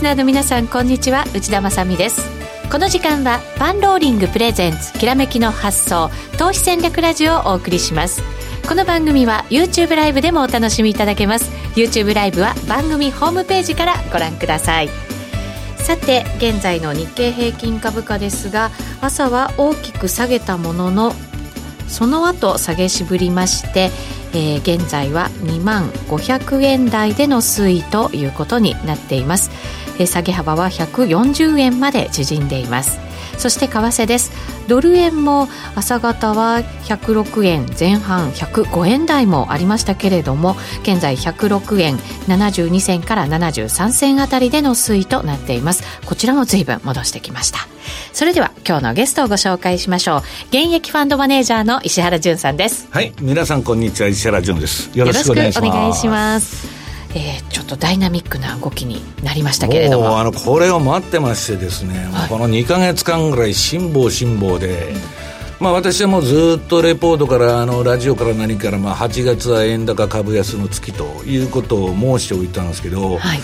スナーの皆さんこんにちは。内田まさです。この時間はパンローリングプレゼンツきらめきの発想投資戦略ラジオをお送りします。この番組は YouTube ライブでもお楽しみいただけます。YouTube ライブは番組ホームページからご覧ください。さて現在の日経平均株価ですが朝は大きく下げたもののその後下げしぶりましてえー、現在は2万500円台での推移ということになっています、下げ幅は140円まで縮んでいます。そして為替です。ドル円も朝方は106円前半105円台もありましたけれども現在106円72銭から73銭あたりでの推移となっています。こちらも随分戻してきました。それでは今日のゲストをご紹介しましょう。現役ファンドマネージャーの石原潤さんです。はい皆さんこんにちは。石原潤です。よろしくお願いしますえー、ちょっとダイナミックな動きになりましたけれども。あのこれを待ってましてですね、はい、この2か月間ぐらい辛抱辛抱で、まあ、私はもうずっとレポートからあのラジオから何から、まあ、8月は円高株安の月ということを申しておいたんですけど、はい、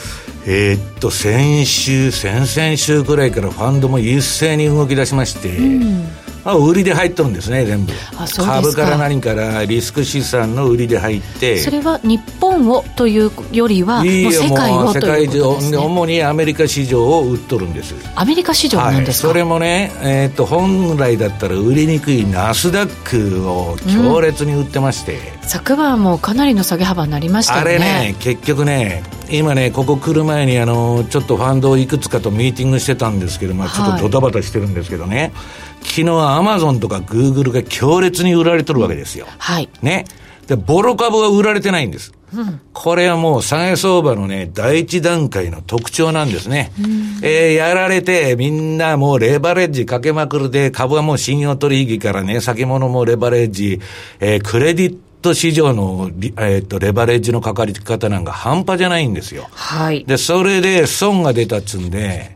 えー、っと先週先々週ぐらいからファンドも一斉に動き出しまして、うんまあ、売りで入っとるんですね、全部。株から何からリスク資産の売りで入って。それは日本をというよりは、いいもう世界を世界中、ね、主にアメリカ市場を売っとるんです。アメリカ市場なんですか、はい、それもね、えー、っと、本来だったら売りにくいナスダックを強烈に売ってまして。うん、昨晩もかなりの下げ幅になりましたよね。あれね、結局ね、今ね、ここ来る前にあのちょっとファンドをいくつかとミーティングしてたんですけど、まあ、ちょっとドタバタしてるんですけどね、はい昨日アマゾンとかグーグルが強烈に売られてるわけですよ。はい。ね。で、ボロ株は売られてないんです。うん、これはもう下げ相場のね、第一段階の特徴なんですね。えー、やられて、みんなもうレバレッジかけまくるで、株はもう信用取引からね、先物もレバレッジ、えー、クレディット市場の、えー、っと、レバレッジのかかり方なんか半端じゃないんですよ。はい。で、それで損が出たっつんで、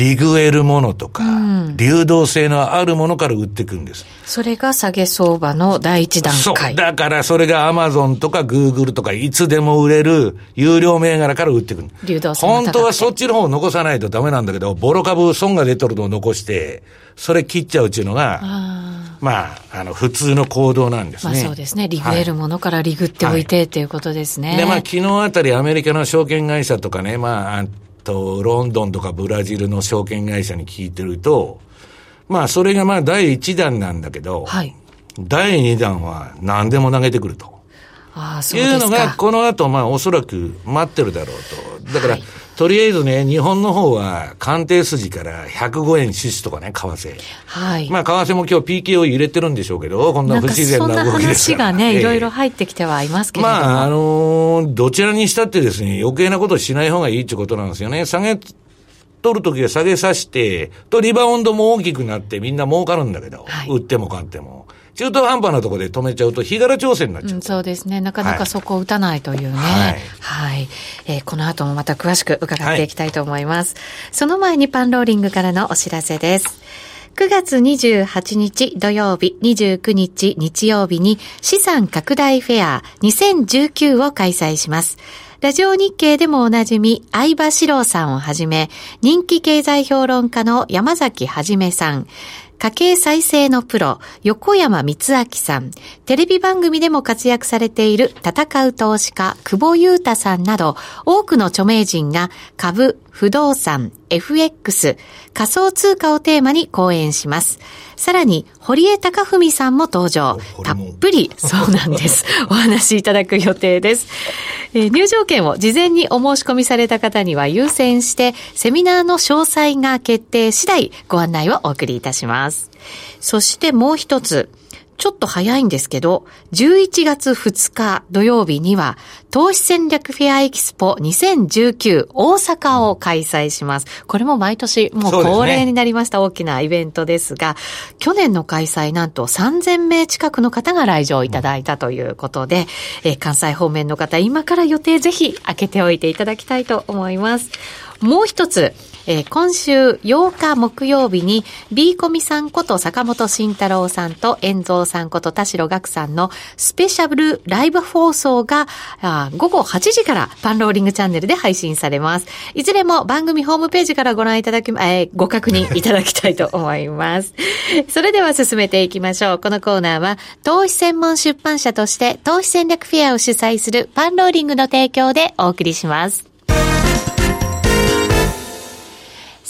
リグえるものとか、うん、流動性のあるものから売っていくんです。それが下げ相場の第一段階。だからそれがアマゾンとかグーグルとかいつでも売れる有料銘柄から売っていく流動性本当はそっちの方を残さないとダメなんだけど、ボロ株損が出とるのを残して、それ切っちゃうっていうのが、あまあ、あの、普通の行動なんですね。まあそうですね。リグえるものからリグっておいて、はい、っていうことですね。で、まあ昨日あたりアメリカの証券会社とかね、まあ、と、ロンドンとかブラジルの証券会社に聞いてると、まあ、それがまあ、第1弾なんだけど、はい、第2弾は何でも投げてくると。ああ、そういうのが、この後、まあ、おそらく待ってるだろうと。だから、はいとりあえずね、日本の方は、鑑定筋から105円支出とかね、為替。はい。まあ、為替も今日 PKO 入れてるんでしょうけど、こんな不自然な動きですそんな話がね、いろいろ入ってきてはいますけれども。まあ、あのー、どちらにしたってですね、余計なことしない方がいいってことなんですよね。下げ、取るときは下げさして、とリバウンドも大きくなってみんな儲かるんだけど、はい、売っても買っても。中途半端なところで止めちゃうと、日柄調整になっちゃう、うん、そうですね。なかなかそこを打たないというね。はい。はい、えー、この後もまた詳しく伺っていきたいと思います。はい、その前にパンローリングからのお知らせです。9月28日土曜日、29日日曜日に資産拡大フェア2019を開催します。ラジオ日経でもおなじみ、相場志郎さんをはじめ、人気経済評論家の山崎はじめさん、家計再生のプロ、横山光明さん、テレビ番組でも活躍されている戦う投資家、久保優太さんなど、多くの著名人が株、不動産、FX、仮想通貨をテーマに講演します。さらに、堀江貴文さんも登場。たっぷり、そうなんです。お話しいただく予定です。えー、入場券を事前にお申し込みされた方には優先して、セミナーの詳細が決定次第、ご案内をお送りいたします。そしてもう一つ、ちょっと早いんですけど、11月2日土曜日には、投資戦略フェアエキスポ2019大阪を開催します。これも毎年もう恒例になりました大きなイベントですが、すね、去年の開催なんと3000名近くの方が来場いただいたということで、うん、え関西方面の方、今から予定ぜひ開けておいていただきたいと思います。もう一つ、えー、今週8日木曜日に、B コミさんこと坂本慎太郎さんと、遠蔵さんこと田代岳さんのスペシャルライブ放送が、あ午後8時からパンローリングチャンネルで配信されます。いずれも番組ホームページからご覧いただき、えー、ご確認いただきたいと思います。それでは進めていきましょう。このコーナーは、投資専門出版社として投資戦略フェアを主催するパンローリングの提供でお送りします。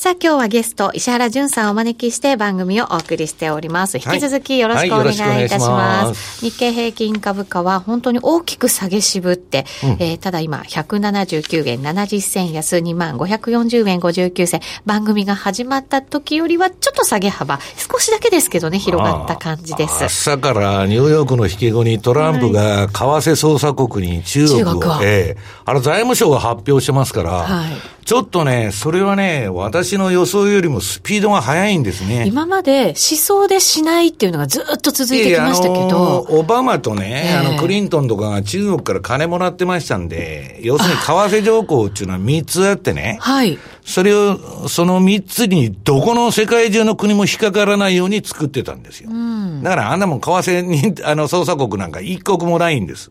さあ今日はゲスト、石原淳さんをお招きして番組をお送りしております。引き続きよろしくお願いいたします。日経平均株価は本当に大きく下げ渋って、うん、えー、ただ今179円70銭安2万540円59銭。番組が始まった時よりはちょっと下げ幅、少しだけですけどね、広がった感じです。朝からニューヨークの引け後にトランプが為替操作国に中国を、はい、ええー、あれ財務省が発表してますから、はい、ちょっとね、それはね、私の予想よりもスピードが速いんですね。今まで思想でしないっていうのがずっと続いてきましたけど。オバマとね、えー、あの、クリントンとかが中国から金もらってましたんで、要するに為替条項っていうのは3つあってね。はい。それを、その3つにどこの世界中の国も引っかからないように作ってたんですよ。うん、だからあんなもん為替に、あの、捜査国なんか一国もないんです。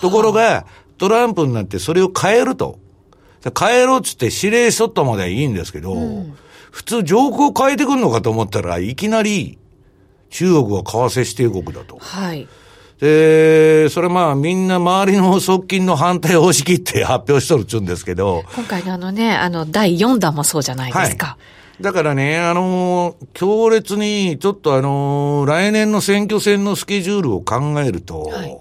ところが、トランプになってそれを変えると。帰ろうっつって指令しとったまではいいんですけど、うん、普通上空を変えてくるのかと思ったらいきなり中国は為替指定国だと。はい。で、それまあみんな周りの側近の反対を押し切って 発表しとるっちゅうんですけど。今回のあのね、あの第4弾もそうじゃないですか。はいだからね、あのー、強烈に、ちょっとあのー、来年の選挙戦のスケジュールを考えると、はい、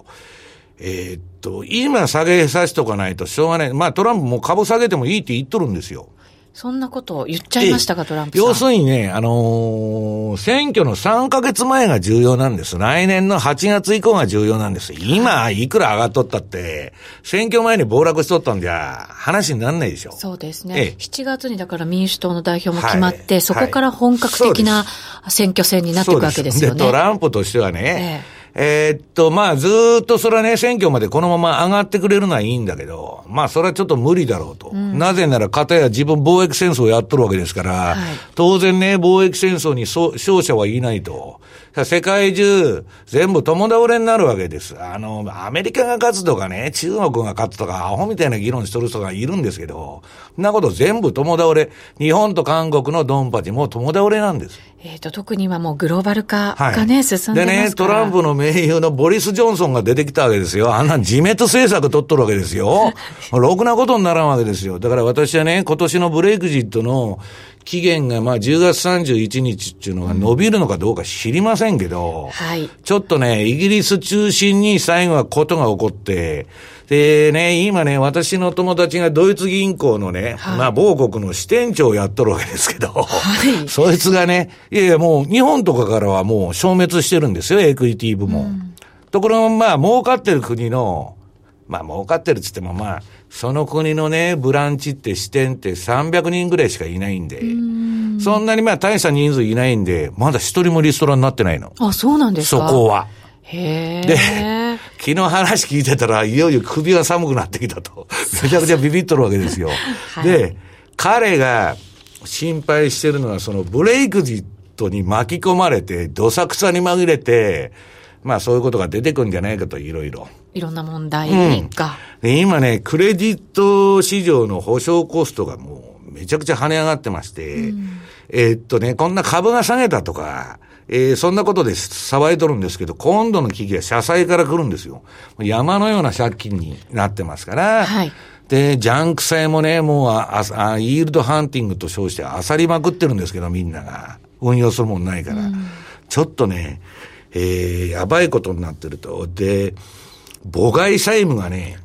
えー、っと、今下げさせとかないとしょうがない。まあトランプも株下げてもいいって言っとるんですよ。そんなことを言っちゃいましたか、トランプ要するにね、あのー、選挙の3ヶ月前が重要なんです。来年の8月以降が重要なんです。今、いくら上がっとったって、選挙前に暴落しとったんじゃ、話になんないでしょ。そうですね。7月にだから民主党の代表も決まって、はい、そこから本格的な選挙戦になっていくわけですよね。トランプとしてはね、えええー、っと、まあ、ずっとそれはね、選挙までこのまま上がってくれるのはいいんだけど、まあ、それはちょっと無理だろうと。うん、なぜなら、片や自分貿易戦争をやっとるわけですから、はい、当然ね、貿易戦争に勝者はいないと。世界中、全部共倒れになるわけです。あの、アメリカが勝つとかね、中国が勝つとか、アホみたいな議論しとる人がいるんですけど、そんなこと全部共倒れ。日本と韓国のドンパチも共倒れなんです。えっ、ー、と、特に今もうグローバル化がね、はい、進んでますでね、トランプの盟友のボリス・ジョンソンが出てきたわけですよ。あんな自滅政策取っとるわけですよ。ろくなことにならんわけですよ。だから私はね、今年のブレイクジットの期限がまあ10月31日っていうのが伸びるのかどうか知りませんけど、はい。ちょっとね、イギリス中心に最後はことが起こって、でね、今ね、私の友達がドイツ銀行のね、はい、まあ某国の支店長をやっとるわけですけど、はい、そいつがね、いやいやもう日本とかからはもう消滅してるんですよ、エクイティ部門。うん、ところがまあ儲かってる国の、まあ儲かってるっつってもまあ、その国のね、ブランチって支店って300人ぐらいしかいないんで、んそんなにまあ大した人数いないんで、まだ一人もリストラになってないの。あ、そうなんですか？そこは。へで、昨日話聞いてたら、いよいよ首が寒くなってきたと。めちゃくちゃビビっとるわけですよ。はい、で、彼が心配してるのは、そのブレイクジットに巻き込まれて、どさくさに紛れて、まあそういうことが出てくるんじゃないかと、いろいろ。いろんな問題が、うん、で。今ね、クレジット市場の保証コストがもうめちゃくちゃ跳ね上がってまして、うん、えー、っとね、こんな株が下げたとか、えー、そんなことで騒いとるんですけど、今度の危機は社債から来るんですよ。山のような借金になってますから、はい、で、ジャンク債もね、もうああ、イールドハンティングと称して漁りまくってるんですけど、みんなが。運用するもんないから。うん、ちょっとね、えー、やばいことになってると。で、母外債務がね、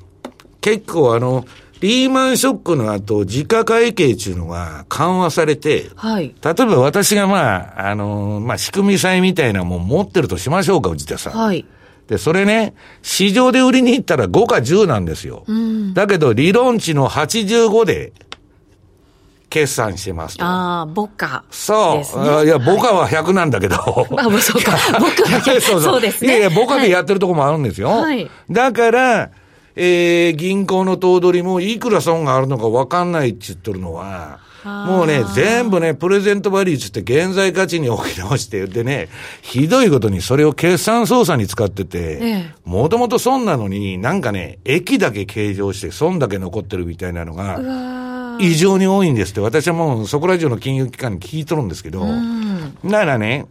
結構あの、リーマンショックの後、自家会計っていうのが緩和されて、はい。例えば私がまあ、あの、まあ、仕組み債みたいなもん持ってるとしましょうか、うちでさ。はい。で、それね、市場で売りに行ったら5か10なんですよ。うん。だけど、理論値の85で、決算してますと。ああ、ボカ、そう。いや、ボカは100なんだけど。まあ、そうか。ボカは100。そうそうですね。いやいや、ボカでやってるとこもあるんですよ。はい。だから、えー、銀行の頭取もいくら損があるのか分かんないって言ってるのは、もうね、全部ね、プレゼントバリューつって現在価値に置き直してでね、ひどいことにそれを決算操作に使ってて、もともと損なのになんかね、駅だけ計上して損だけ残ってるみたいなのが、異常に多いんですって、私はもうそこら中の金融機関に聞いとるんですけど、だからね、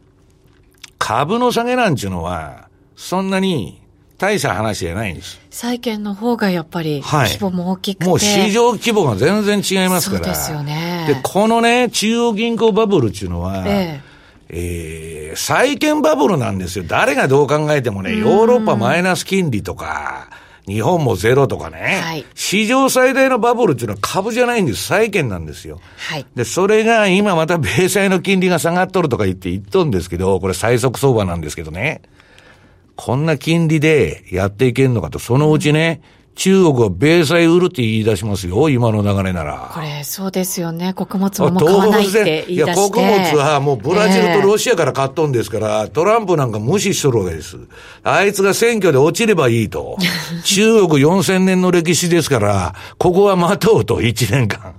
株の下げなんちゅうのは、そんなに大した話じゃないんです。債券の方がやっぱり規模も大きくて、はい、もう市場規模が全然違いますから。そうですよね。で、このね、中央銀行バブルっていうのは、えええー、債券バブルなんですよ。誰がどう考えてもね、ヨーロッパマイナス金利とか、日本もゼロとかね、はい、史上最大のバブルっていうのは株じゃないんです。債券なんですよ。はい。で、それが今また米債の金利が下がっとるとか言って言っとんですけど、これ最速相場なんですけどね。こんな金利でやっていけんのかと、そのうちね、中国は米債売るって言い出しますよ、今の流れなら。これ、そうですよね。穀物も買わないって言い出して。いや、穀物はもうブラジルとロシアから買っとんですから、えー、トランプなんか無視しとるわけです。あいつが選挙で落ちればいいと。中国4000年の歴史ですから、ここは待とうと、1年間。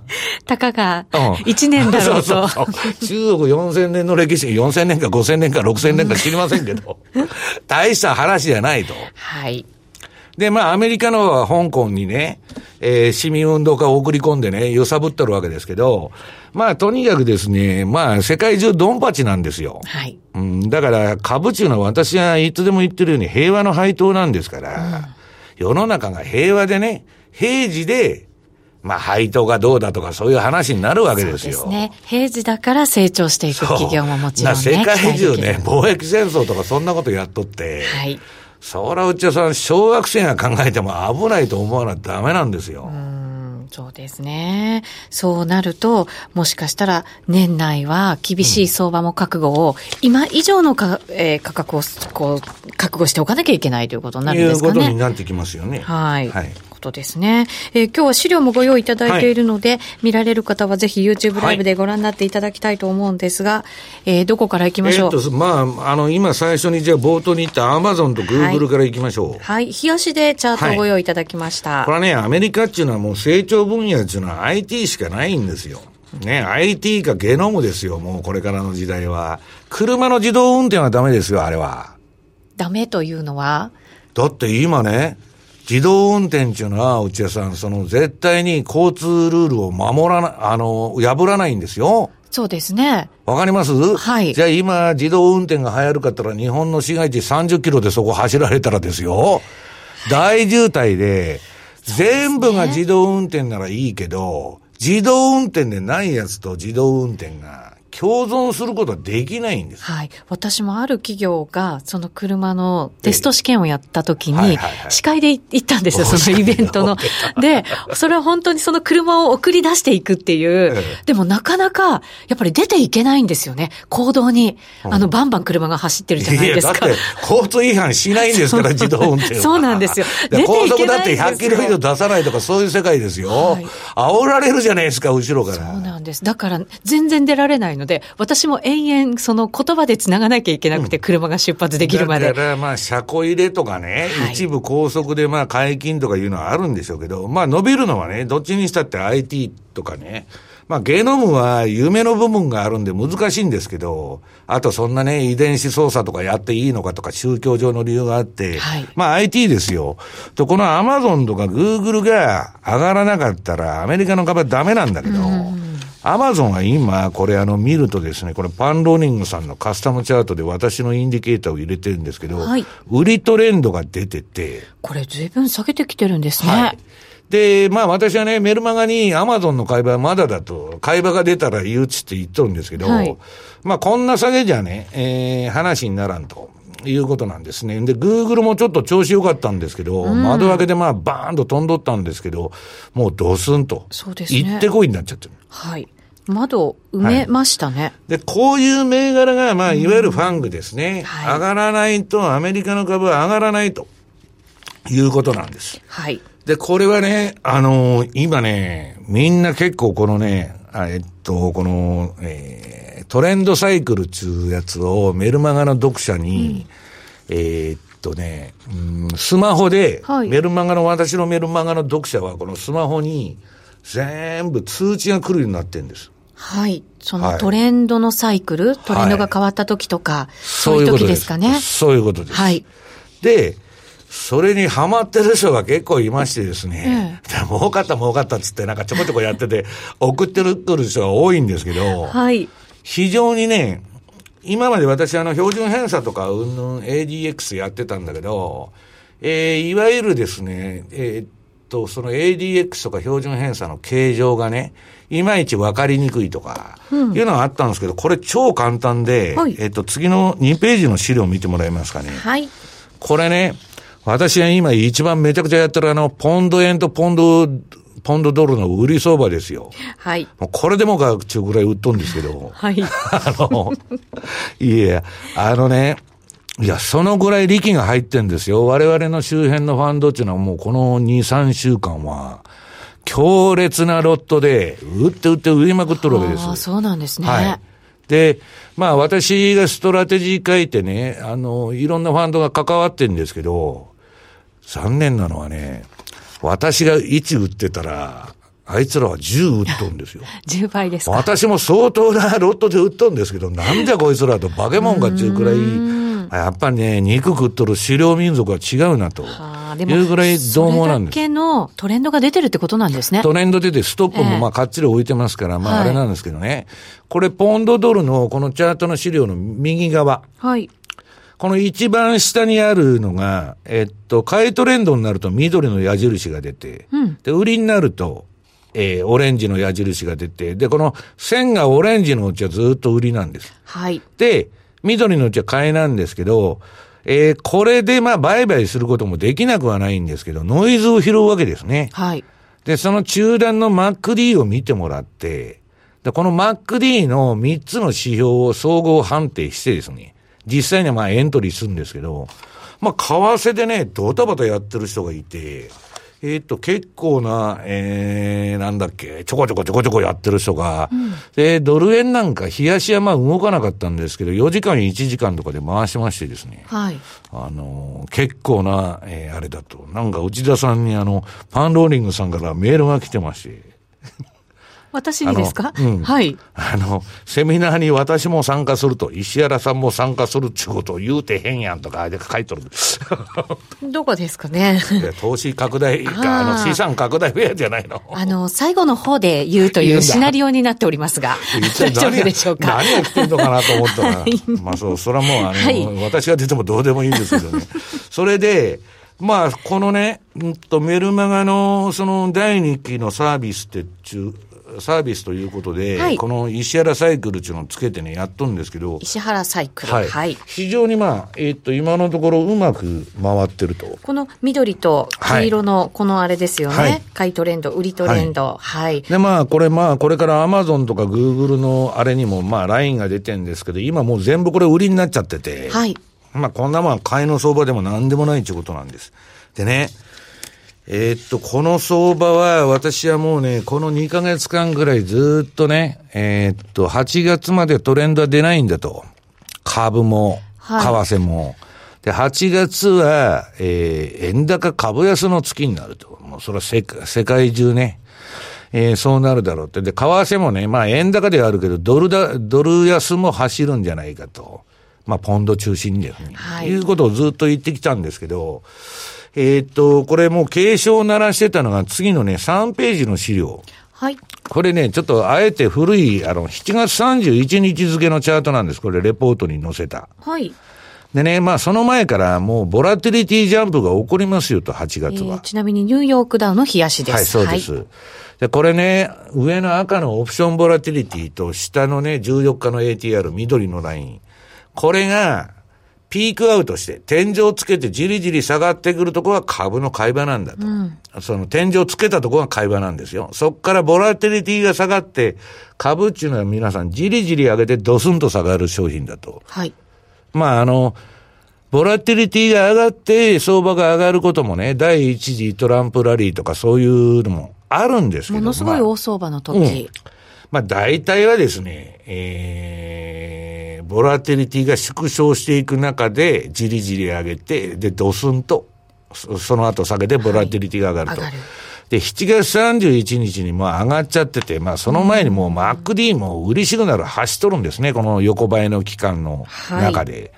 たかが、1年だろうと。そうそうそう中国4000年の歴史、4000年か5000年か6000年か知りませんけど、大した話じゃないと。はい。で、まあ、アメリカのは香港にね、えー、市民運動家を送り込んでね、揺さぶってるわけですけど、まあ、とにかくですね、まあ、世界中ドンパチなんですよ。はい。うん、だから、株中のは私はいつでも言ってるように平和の配当なんですから、うん、世の中が平和でね、平時で、まあ、配当がどうだとか、そういう話になるわけですよ。そうですね。平時だから成長していく企業ももちろんね。世界中ね、貿易戦争とかそんなことやっとって、はい。そら、内田さん、小学生が考えても危ないと思わなダメなんですよ。そうですね。そうなると、もしかしたら年内は厳しい相場も覚悟を、今以上のか、えー、価格をこう覚悟しておかなきゃいけないということになるんですかね。いうことになってきますよね。はい。はいことですね。えー、今日は資料もご用意いただいているので、はい、見られる方はぜひ YouTube ライブでご覧になっていただきたいと思うんですが、はい、えー、どこから行きましょう、えー、まあ、あの、今最初にじゃあ冒頭に言った Amazon と Google から行きましょう。はい。冷やしでチャートをご用意いただきました。これはね、アメリカっていうのはもう成長分野っていうのは IT しかないんですよ。ね、IT かゲノムですよ、もうこれからの時代は。車の自動運転はダメですよ、あれは。ダメというのは？だって今ね、自動運転っていうのは、内田さん、その絶対に交通ルールを守らな、あの、破らないんですよ。そうですね。わかります？はい。じゃあ今、自動運転が流行るかったら、日本の市街地30キロでそこ走られたらですよ。大渋滞で、全部が自動運転ならいいけど、自動運転でないやつと自動運転が共存することはできないんです。はい。私もある企業が、その車のテスト試験をやった時に、司会で行ったんですよ、そのイベントの。で、それは本当にその車を送り出していくっていう、でもなかなか、やっぱり出ていけないんですよね。行動に、あの、バンバン車が走ってるじゃないですか。いや、交通違反しないんですから、自動運転は。そうなんですよ。高速だって100キロ以上出さないとか、そういう世界ですよ。はい、煽られるじゃないですか、後ろから。そうなんです。だから、全然出られないので、私も延々その言葉で繋がなきゃいけなくて、車が出発できるまで。だからまあ、車庫入れとかね、はい、一部高速でまあ、解禁とかいうのはあるんでしょうけど、まあ、伸びるのはね、どっちにしたって IT とかね、まあ、ゲノムは夢の部分があるんで難しいんですけど、あとそんなね、遺伝子操作とかやっていいのかとか宗教上の理由があって、はい、まあ IT ですよ。と、このアマゾンとかグーグルが上がらなかったらアメリカの株はダメなんだけど、アマゾンは今、これあの見るとですね、これパンローニングさんのカスタムチャートで私のインディケーターを入れてるんですけど、はい、売りトレンドが出てて。これ随分下げてきてるんですね。はいで、まあ私はね、メルマガにアマゾンの買い場はまだだと、買い場が出たら言うつって言っとるんですけど、はい、まあこんな下げじゃね、えー、話にならんと。いうことなんですね。で、グーグルもちょっと調子良かったんですけど、うん、窓開けでまあバーンと飛んどったんですけど、もうドスンと。そうですね。行ってこいになっちゃってる。はい。窓埋めましたね、はい、で、こういう銘柄が、まあ、いわゆるファングですね、うんはい、上がらないと、アメリカの株は上がらないということなんです。はい。で、これはね、あのー、今ね、みんな結構このね、えっと、この、えー、トレンドサイクルっていうやつをメルマガの読者に、うん、えー、っとね、うん、スマホで、はい、メルマガの、私のメルマガの読者はこのスマホに全部通知が来るようになってるんです。はい。そのトレンドのサイクル、はい、トレンドが変わった時とか、はい、そういう時ですかね。そういうことです。はい。で、それにハマってる人が結構いましてですね、ええ、儲かった儲かったっつってなんかちょこちょこやってて、送ってるくる人が多いんですけど、はい。非常にね、今まで私あの標準偏差とかうんぬん ADX やってたんだけど、えー、いわゆるですね、えー、っと、その ADX とか標準偏差の形状がね、いまいちわかりにくいとか、いうのがあったんですけど、これ超簡単で、はい、えっと、次の2ページの資料を見てもらえますかね。はい。これね、私が今一番めちゃくちゃやってるあの、ポンド円とポンド、ポンドドルの売り相場ですよ。はい。もうこれでもかちゅうぐらい売っとんですけど。はい。あの、いや、あのね、いや、そのぐらい力が入ってんですよ。我々の周辺のファンドっていうのはもうこの2、3週間は、強烈なロットで、売って売って売りまくっとるわけです。ああ、そうなんですね。はい。で、まあ私がストラテジー書いてね、あの、いろんなファンドが関わってるんですけど、残念なのはね、私が1売ってたら、あいつらは10売っとんですよ。10倍ですか私も相当なロットで売っとんですけど、なんじゃこいつらと化け物かっていうくらい、やっぱりね、肉食っとる狩猟民族は違うなと。いうぐらいどうもなんです。それだけのトレンドが出てるってことなんですね。トレンド出て、ストップもまあかっちり置いてますから、まああれなんですけどね。これ、ポンドドルのこのチャートの資料の右側。はい。この一番下にあるのが、えっと、買いトレンドになると緑の矢印が出て、うん、で、売りになると、えー、オレンジの矢印が出て、で、この線がオレンジのうちはずっと売りなんです。はい。で、緑のうちは買いなんですけど、えー、これでまあ売買することもできなくはないんですけど、ノイズを拾うわけですね。はい。で、その中段の MacD を見てもらって、で、この MacD の3つの指標を総合判定してですね、実際にはまあエントリーするんですけど、まあ、為替でね、ドタバタやってる人がいて、えっ、と、結構な、えー、なんだっけ、ちょこちょこちょこちょこやってる人が、うん、で、ドル円なんか、冷やしはまあ動かなかったんですけど、4時間1時間とかで回しましてですね、はい。あの、結構な、えー、あれだと、なんか内田さんにあの、パンローリングさんからメールが来てまして、私にですか、うん、はい。あの、セミナーに私も参加すると、石原さんも参加するってことを言うてへんやんとか、で書いとる。どこですかね？投資拡大か、あの、資産拡大フェアじゃないの。あの、最後の方で言うというシナリオになっておりますが、大丈夫でしょうか？何をってんのかなと思ったら、はい、まあそう、それはもう、あの、はい、私が出てもどうでもいいんですけどね。それで、まあ、このね、うんと、メルマガの、その、第2期のサービスってちゅう、サービスということで、はい、この石原サイクルっていうのをつけてね、やっとんですけど。石原サイクル。はい。はい、非常にまあ、えー、っと、今のところうまく回ってると。この緑と黄色の、このあれですよね。はい、買いトレンド、売りトレンド。はい。で、まあ、これまあ、これからアマゾンとかグーグルのあれにも、まあ、ラインが出てるんですけど、今もう全部これ売りになっちゃってて。はい。まあ、こんなもん買いの相場でも何でもないっていうことなんです。でね、えー、っと、この相場は、私はもうね、この2ヶ月間ぐらいずっとね、えー、っと、8月までトレンドは出ないんだと。株も、為替も。はい、で、8月は、えー、円高株安の月になると。もうそれは世世界中ね、えー、そうなるだろうって。で、為替もね、まあ円高ではあるけど、ドルだ、ドル安も走るんじゃないかと。まあ、ポンド中心にね。はい。いうことをずっと言ってきたんですけど、えー、っと、これもう警鐘を鳴らしてたのが次のね、3ページの資料。はい。これね、ちょっとあえて古い、あの、7月31日付のチャートなんです。これ、レポートに載せた。はい。でね、まあその前からもうボラティリティジャンプが起こりますよと、8月は。えー、ちなみにニューヨークダウの冷やしです。はい、そうです。はい、で、これね、上の赤のオプションボラティリティと下のね、14日の ATR、緑のライン。これが、ピークアウトして、天井つけてじりじり下がってくるところは株の買い場なんだと。うん、その天井つけたところが買い場なんですよ。そっからボラテリティが下がって、株っていうのは皆さんじりじり上げてドスンと下がる商品だと。はい。まああの、ボラティリティが上がって相場が上がることもね、第一次トランプラリーとかそういうのもあるんですけどものすごい大相場の時。まあ、うん、まあ大体はですね、えーボラティリティが縮小していく中で、じりじり上げて、で、ドスンと、その後下げてボラティリティが上がると。はい、で、7月31日にもう上がっちゃってて、まあその前にもう MacD も売りシグナル走っとるんですね、この横ばいの期間の中で。はい、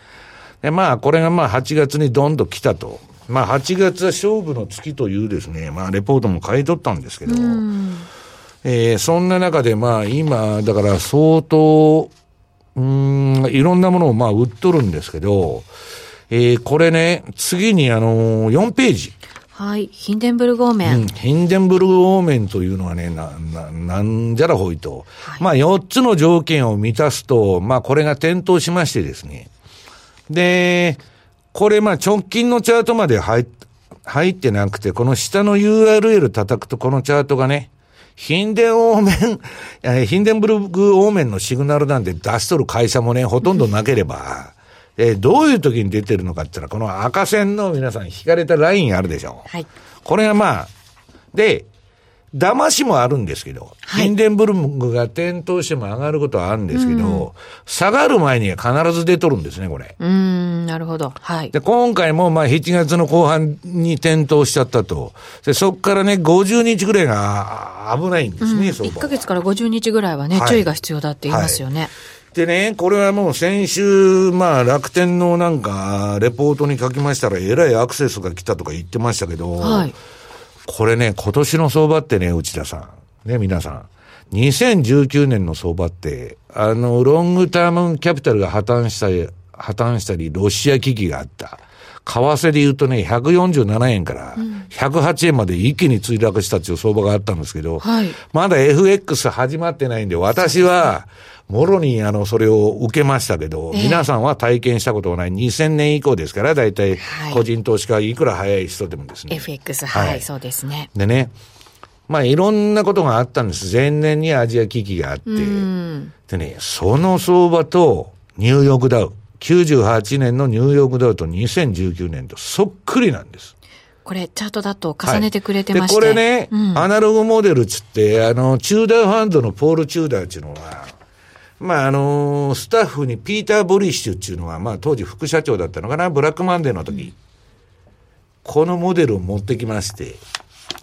で、まあこれがまあ8月にどんと来たと。まあ8月は勝負の月というですね、まあレポートも書いとったんですけど、えー、そんな中でまあ今、だから相当、うん、いろんなものをまあ売っとるんですけど、えー、これね、次にあのー、4ページ。はい。ヒンデンブルグオーメン。うん、ヒンデンブルグオーメンというのはね、な、な、なんじゃらほいと。はい、まあ、4つの条件を満たすと、まあ、これが点灯しましてですね。で、これ、まあ、直近のチャートまで入入ってなくて、この下の URL 叩くと、このチャートがね、ヒンデンオ ーメン、ヒンデンブルグオーメンのシグナルなんで出しとる会社もね、ほとんどなければ、えー、どういう時に出てるのかって言ったら、この赤線の皆さん引かれたラインあるでしょ。はい。これがまあ、で、騙しもあるんですけど、はい、ヒンデンブルグが点灯しても上がることはあるんですけど、うん、下がる前には必ず出とるんですね、これ。うん、なるほど。はい。で、今回もまあ7月の後半に点灯しちゃったと。で、そこからね、50日ぐらいが危ないんですね、うん、1ヶ月から50日ぐらいはね、はい、注意が必要だって言いますよね。はいでね、これはもう先週、まあ楽天のなんか、レポートに書きましたら、えらいアクセスが来たとか言ってましたけど、はい、これね、今年の相場ってね、内田さん、ね、皆さん、2019年の相場って、あの、ロングタームキャピタルが破綻したり、破綻したり、ロシア危機があった。為替で言うとね、147円から108円まで一気に墜落したっていう相場があったんですけど、はい、まだ FX 始まってないんで、私は、もろにあの、それを受けましたけど、えー、皆さんは体験したことがない2000年以降ですから、だいたい個人投資家いくら早い人でもですね。FX、はい、はい、そうですね。でね、まあいろんなことがあったんです。前年にアジア危機があって。でね、その相場とニューヨークダウ、98年のニューヨークダウと2019年とそっくりなんです。これ、チャートだと重ねてくれてまして、はい、これね、うん、アナログモデルつって、あの、チューダーファンドのポール・チューダーっていうのは、まあ、あのスタッフにピーター・ボリッシュっていうのは、まあ、当時副社長だったのかな、ブラックマンデーの時、うん、このモデルを持ってきまして、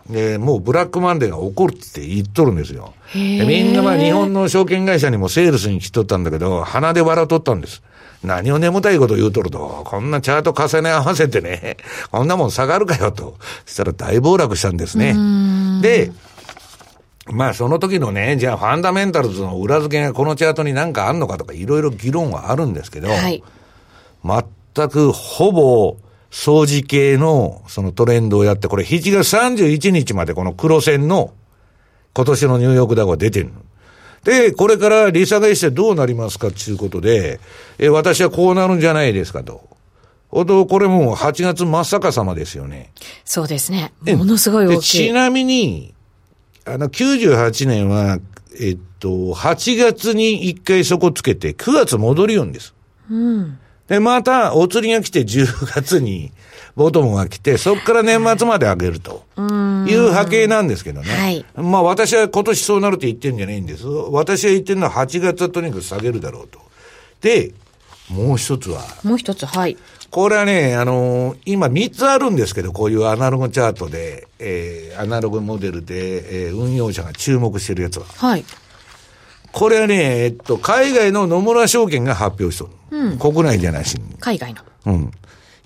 で、もうブラックマンデーが起こるって言っとるんですよ。みんなまあ日本の証券会社にもセールスに来とったんだけど、鼻で笑っとったんです。何を眠たいこと言うとると、こんなチャート重ね合わせてね、こんなもん下がるかよと。そしたら大暴落したんですね。で、まあその時のね、じゃあファンダメンタルズの裏付けがこのチャートに何かあんのかとかいろいろ議論はあるんですけど、はい、全くほぼ掃除系のそのトレンドをやって、これ7月31日までこの黒線の今年のニューヨークダウは出てるで、これから利下げしてどうなりますかっていうことで、え、私はこうなるんじゃないですかと。ほど、これもう8月真っ逆さまですよね。そうですね。ものすごい大きい。ちなみに、あの、98年は、えっと、8月に1回そこつけて、9月戻りよんです。うん。で、また、お釣りが来て10月に、ボトムが来て、そこから年末まで上げると。いう波形なんですけどね。はい。まあ私は今年そうなるって言ってるんじゃないんです。私が言ってるのは8月はとにかく下げるだろうと。で、もう一つは。もう一つ、はい。これはね、あのー、今3つあるんですけど、こういうアナログチャートで、えー、アナログモデルで、えー、運用者が注目してるやつは。はい。これはね、えっと、海外の野村証券が発表しとる。うん。国内じゃないし。海外の。うん。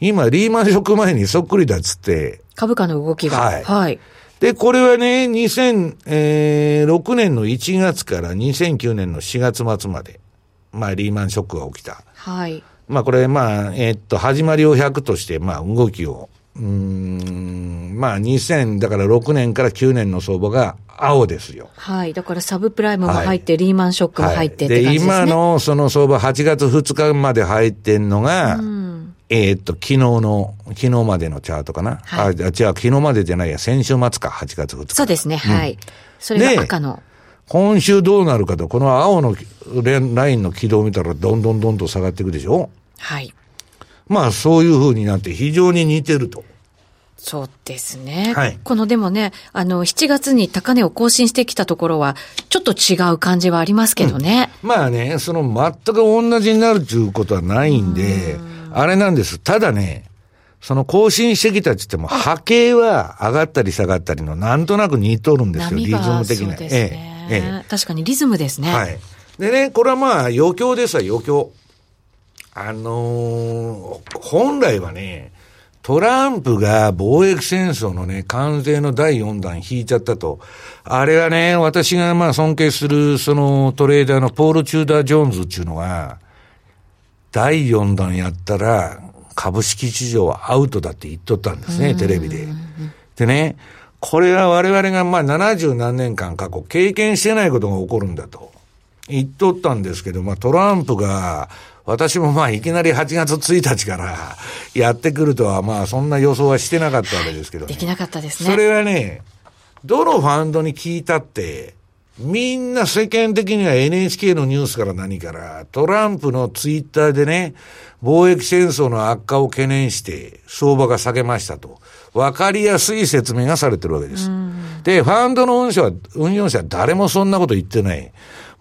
今、リーマンショック前にそっくりだっつって。株価の動きが。はい。はい。で、これはね、2006年の1月から2009年の4月末まで、まあ、リーマンショックが起きた。はい。まあこれ、まあ、えー、っと、始まりを100として、まあ動きを、うん、まあ2000、だから6年から9年の相場が青ですよ。はい。だからサブプライムも入って、はい、リーマンショックも入ってってで、ね、今のその相場8月2日まで入ってんのが、えー、っと、昨日の、昨日までのチャートかな。はい、あ、じゃあ昨日までじゃないや、先週末か、8月2日。そうですね、はい。うん、それが赤の。今週どうなるかと、この青のラインの軌道を見たら、どんどんどんと下がっていくでしょ？はい。まあ、そういうふうになって非常に似てると。そうですね。はい。このでもね、あの、7月に高値を更新してきたところは、ちょっと違う感じはありますけどね。うん、まあね、その全く同じになるということはないんで、んあれなんです。ただね、その更新してきたって言っても、波形は上がったり下がったりの、なんとなく似とるんですよ、リズム的な。ええええ、確かにリズムですね。はい。でね、これはまあ余興ですわ、余興。あのー、本来はね、トランプが貿易戦争のね、関税の第4弾引いちゃったと。あれはね、私がまあ尊敬するそのトレーダーのポール・チューダー・ジョーンズっていうのが、第4弾やったら株式市場はアウトだって言っとったんですね、テレビで。でね、これは我々がまあ70何年間過去経験してないことが起こるんだと言っとったんですけど、まあトランプが私もまあいきなり8月1日からやってくるとはまあそんな予想はしてなかったわけですけど、ね、できなかったですね。それはね、どのファンドに聞いたって、みんな世間的には NHK のニュースから何から、トランプのツイッターでね、貿易戦争の悪化を懸念して相場が下げましたと。わかりやすい説明がされてるわけです。で、ファンドの運用者は、運用者は誰もそんなこと言ってない。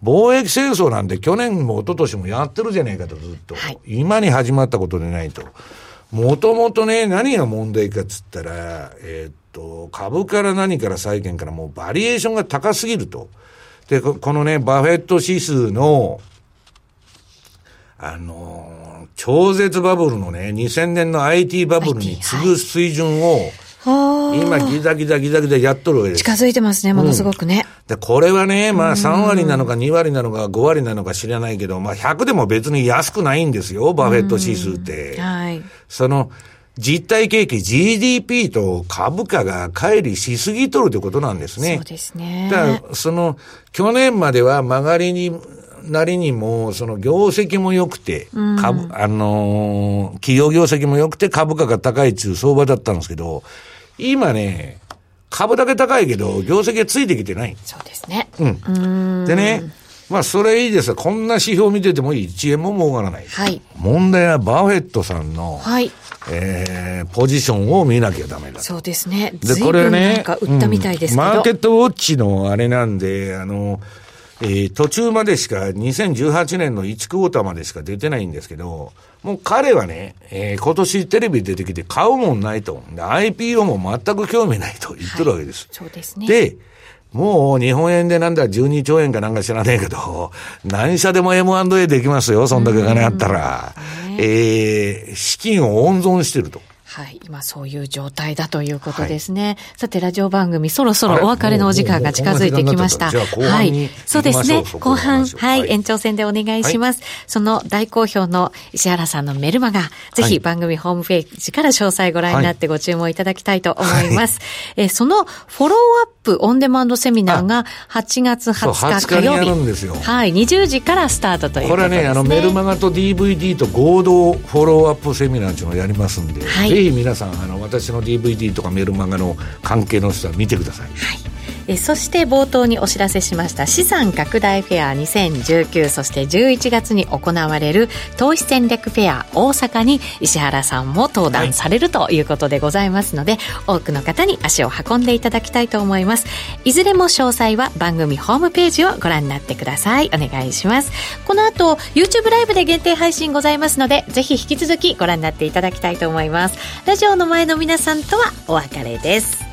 貿易戦争なんて去年も一昨年もやってるじゃねえかと、ずっと。はい、今に始まったことでないと。もともとね、何が問題かっつったら、えー、っと、株から何から債券からもうバリエーションが高すぎると。で、このね、バフェット指数の、あの超絶バブルのね、2000年の IT バブルに次ぐ水準を、今、ギザギザギザギザやっとるわけです。近づいてますね、ものすごくね。うん、で、これはね、まあ3割なのか2割なのか5割なのか知らないけど、まあ100でも別に安くないんですよ、バフェット指数って。はい。その、実体景気 GDP と株価が乖離しすぎとるということなんですね。そうですね。だから、その、去年までは曲がりに、なりにも、その業績も良くて、株、うん、あのー、企業業績も良くて株価が高いっていう相場だったんですけど、今ね、株だけ高いけど、業績がついてきてない。そうですね。うん。でね、まあ、それいいですこんな指標見てても1円も儲からない。はい。問題はバフェットさんの、はい。えー、ポジションを見なきゃダメだ。そうですね。で、これね、なんか売ったみたいですけど、うん、マーケットウォッチのあれなんで、あの、えー、途中までしか、2018年の1クォーターまでしか出てないんですけど、もう彼はね、えー、今年テレビ出てきて買うもんないと。IPO も全く興味ないと言ってるわけです。はい、そうですね。で、もう日本円でなんだ12兆円かなんか知らねえけど、何社でも M&A できますよ、そんだけ金あったら。えー、資金を温存してると。はい。今そういう状態だということですね。はい、さて、ラジオ番組、そろそろお別れのお時間が近づいてきました。はい。そうですね。後半、はい、延長戦でお願いします。はい、その大好評の石原さんのメルマガ、ぜひ番組ホームページから詳細ご覧になってご注文いただきたいと思います。えそのフォローアップオンデマンドセミナーが8月20日火曜日。はい。20時からスタートということですね。これはね、あのメルマガと DVD と合同フォローアップセミナーっていうのをやりますんで、はい、ひ皆さんあの私の DVD とかメルマガの関係の人は見てください。はいえそして冒頭にお知らせしました資産拡大フェア2019そして11月に行われる投資戦略フェア大阪に石原さんも登壇されるということでございますので、はい、多くの方に足を運んでいただきたいと思います。いずれも詳細は番組ホームページをご覧になってください。お願いします。この後 YouTube ライブで限定配信ございますのでぜひ引き続きご覧になっていただきたいと思います。ラジオの前の皆さんとはお別れです。